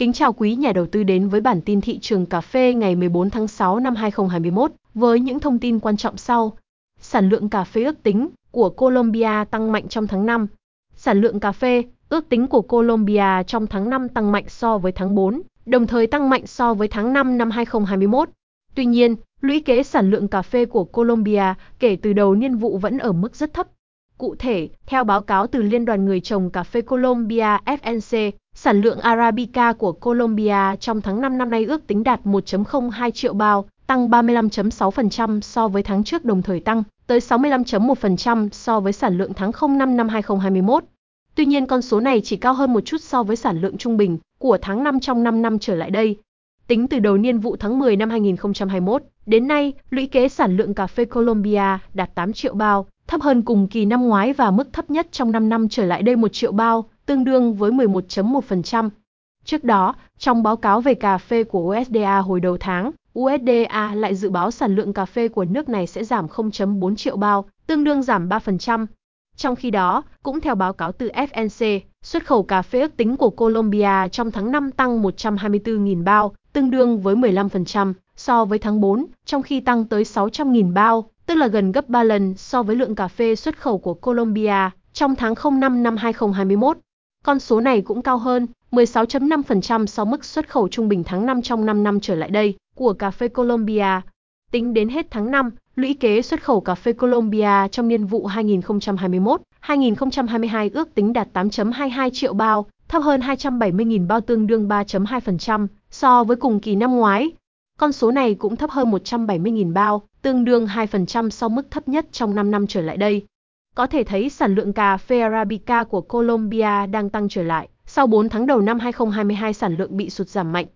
Kính chào quý nhà đầu tư đến với bản tin thị trường cà phê ngày 14 tháng 6 năm 2021 với những thông tin quan trọng sau. Sản lượng cà phê ước tính của Colombia tăng mạnh trong tháng 5. Sản lượng cà phê ước tính của Colombia trong tháng 5 tăng mạnh so với tháng 4, đồng thời tăng mạnh so với tháng 5 năm 2021. Tuy nhiên, lũy kế sản lượng cà phê của Colombia kể từ đầu niên vụ vẫn ở mức rất thấp. Cụ thể, theo báo cáo từ Liên đoàn Người trồng cà phê Colombia FNC, sản lượng Arabica của Colombia trong tháng 5 năm nay ước tính đạt 1.02 triệu bao, tăng 35.6% so với tháng trước đồng thời tăng tới 65.1% so với sản lượng tháng 05 năm 2021. Tuy nhiên con số này chỉ cao hơn một chút so với sản lượng trung bình của tháng 5 trong 5 năm trở lại đây. Tính từ đầu niên vụ tháng 10 năm 2021 đến nay, lũy kế sản lượng cà phê Colombia đạt 8 triệu bao, thấp hơn cùng kỳ năm ngoái và mức thấp nhất trong 5 năm trở lại đây 1 triệu bao, tương đương với 11.1%. Trước đó, trong báo cáo về cà phê của USDA hồi đầu tháng, USDA lại dự báo sản lượng cà phê của nước này sẽ giảm 0.4 triệu bao, tương đương giảm 3%. Trong khi đó, cũng theo báo cáo từ FNC, xuất khẩu cà phê ước tính của Colombia trong tháng 5 tăng 124.000 bao, tương đương với 15% so với tháng 4, trong khi tăng tới 600.000 bao, tức là gần gấp 3 lần so với lượng cà phê xuất khẩu của Colombia trong tháng 05 năm 2021. Con số này cũng cao hơn 16.5% so mức xuất khẩu trung bình tháng 5 trong 5 năm trở lại đây của cà phê Colombia. Tính đến hết tháng 5, lũy kế xuất khẩu cà phê Colombia trong niên vụ 2021-2022 ước tính đạt 8.22 triệu bao, thấp hơn 270.000 bao tương đương 3.2% so với cùng kỳ năm ngoái. Con số này cũng thấp hơn 170.000 bao, tương đương 2% so mức thấp nhất trong 5 năm trở lại đây. Có thể thấy sản lượng cà phê Arabica của Colombia đang tăng trở lại. Sau 4 tháng đầu năm 2022 sản lượng bị sụt giảm mạnh.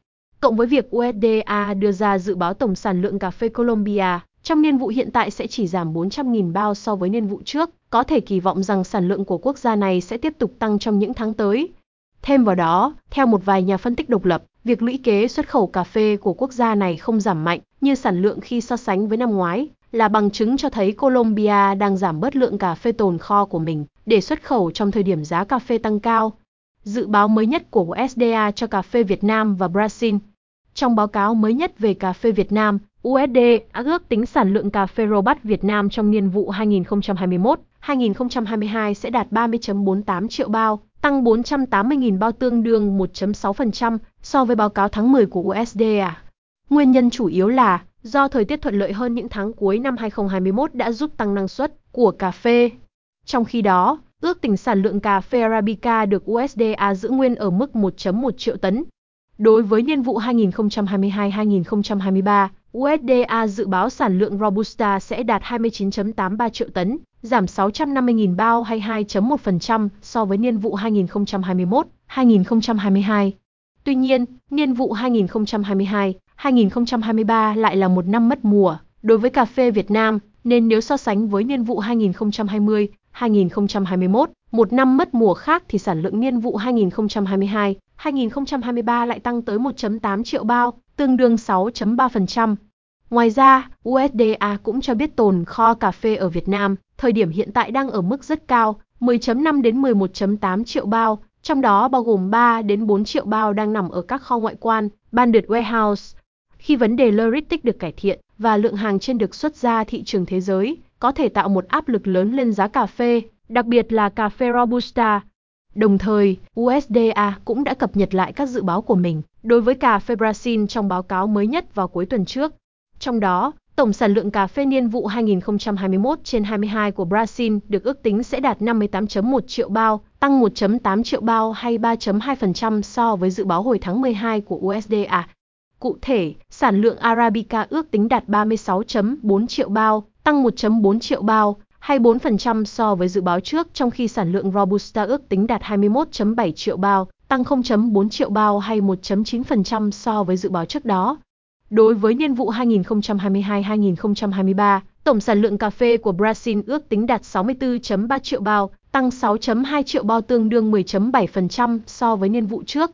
Cộng với việc USDA đưa ra dự báo tổng sản lượng cà phê Colombia trong niên vụ hiện tại sẽ chỉ giảm 400.000 bao so với niên vụ trước, có thể kỳ vọng rằng sản lượng của quốc gia này sẽ tiếp tục tăng trong những tháng tới. Thêm vào đó, theo một vài nhà phân tích độc lập, việc lũy kế xuất khẩu cà phê của quốc gia này không giảm mạnh như sản lượng khi so sánh với năm ngoái, là bằng chứng cho thấy Colombia đang giảm bớt lượng cà phê tồn kho của mình để xuất khẩu trong thời điểm giá cà phê tăng cao. Dự báo mới nhất của USDA cho cà phê Việt Nam và Brazil. Trong báo cáo mới nhất về cà phê Việt Nam, USD ước tính sản lượng cà phê Robusta Việt Nam trong niên vụ 2021-2022 sẽ đạt 30.48 triệu bao, tăng 480.000 bao tương đương 1.6% so với báo cáo tháng 10 của USDA. Nguyên nhân chủ yếu là do thời tiết thuận lợi hơn những tháng cuối năm 2021 đã giúp tăng năng suất của cà phê. Trong khi đó, ước tính sản lượng cà phê Arabica được USDA giữ nguyên ở mức 1.1 triệu tấn. Đối với niên vụ 2022-2023, USDA dự báo sản lượng Robusta sẽ đạt 29.83 triệu tấn, giảm 650.000 bao hay 2.1% so với niên vụ 2021-2022. Tuy nhiên, niên vụ 2022 2023 lại là một năm mất mùa đối với cà phê Việt Nam, nên nếu so sánh với niên vụ 2020, 2021, một năm mất mùa khác thì sản lượng niên vụ 2022, 2023 lại tăng tới 1.8 triệu bao, tương đương 6.3%. Ngoài ra, USDA cũng cho biết tồn kho cà phê ở Việt Nam, thời điểm hiện tại đang ở mức rất cao, 10.5 đến 11.8 triệu bao, trong đó bao gồm 3 đến 4 triệu bao đang nằm ở các kho ngoại quan, banded warehouse, khi vấn đề logistics được cải thiện và lượng hàng trên được xuất ra thị trường thế giới, có thể tạo một áp lực lớn lên giá cà phê, đặc biệt là cà phê Robusta. Đồng thời, USDA cũng đã cập nhật lại các dự báo của mình đối với cà phê Brazil trong báo cáo mới nhất vào cuối tuần trước. Trong đó, tổng sản lượng cà phê niên vụ 2021 trên 22 của Brazil được ước tính sẽ đạt 58.1 triệu bao, tăng 1.8 triệu bao hay 3.2% so với dự báo hồi tháng 12 của USDA. Cụ thể, sản lượng Arabica ước tính đạt 36.4 triệu bao, tăng 1.4 triệu bao, hay 4% so với dự báo trước trong khi sản lượng Robusta ước tính đạt 21.7 triệu bao, tăng 0.4 triệu bao hay 1.9% so với dự báo trước đó. Đối với niên vụ 2022-2023, tổng sản lượng cà phê của Brazil ước tính đạt 64.3 triệu bao, tăng 6.2 triệu bao tương đương 10.7% so với niên vụ trước.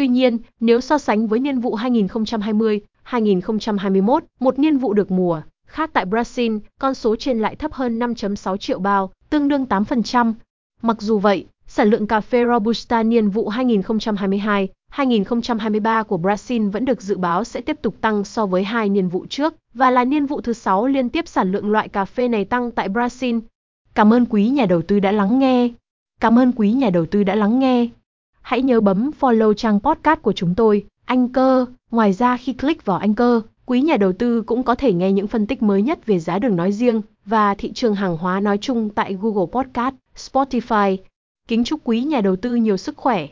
Tuy nhiên, nếu so sánh với niên vụ 2020-2021, một niên vụ được mùa, khác tại Brazil, con số trên lại thấp hơn 5.6 triệu bao, tương đương 8%. Mặc dù vậy, sản lượng cà phê Robusta niên vụ 2022-2023 của Brazil vẫn được dự báo sẽ tiếp tục tăng so với hai niên vụ trước và là niên vụ thứ 6 liên tiếp sản lượng loại cà phê này tăng tại Brazil. Cảm ơn quý nhà đầu tư đã lắng nghe. Cảm ơn quý nhà đầu tư đã lắng nghe. Hãy nhớ bấm follow trang podcast của chúng tôi, Anchor. Ngoài ra khi click vào Anchor, quý nhà đầu tư cũng có thể nghe những phân tích mới nhất về giá đường nói riêng và thị trường hàng hóa nói chung tại Google Podcast, Spotify. Kính chúc quý nhà đầu tư nhiều sức khỏe.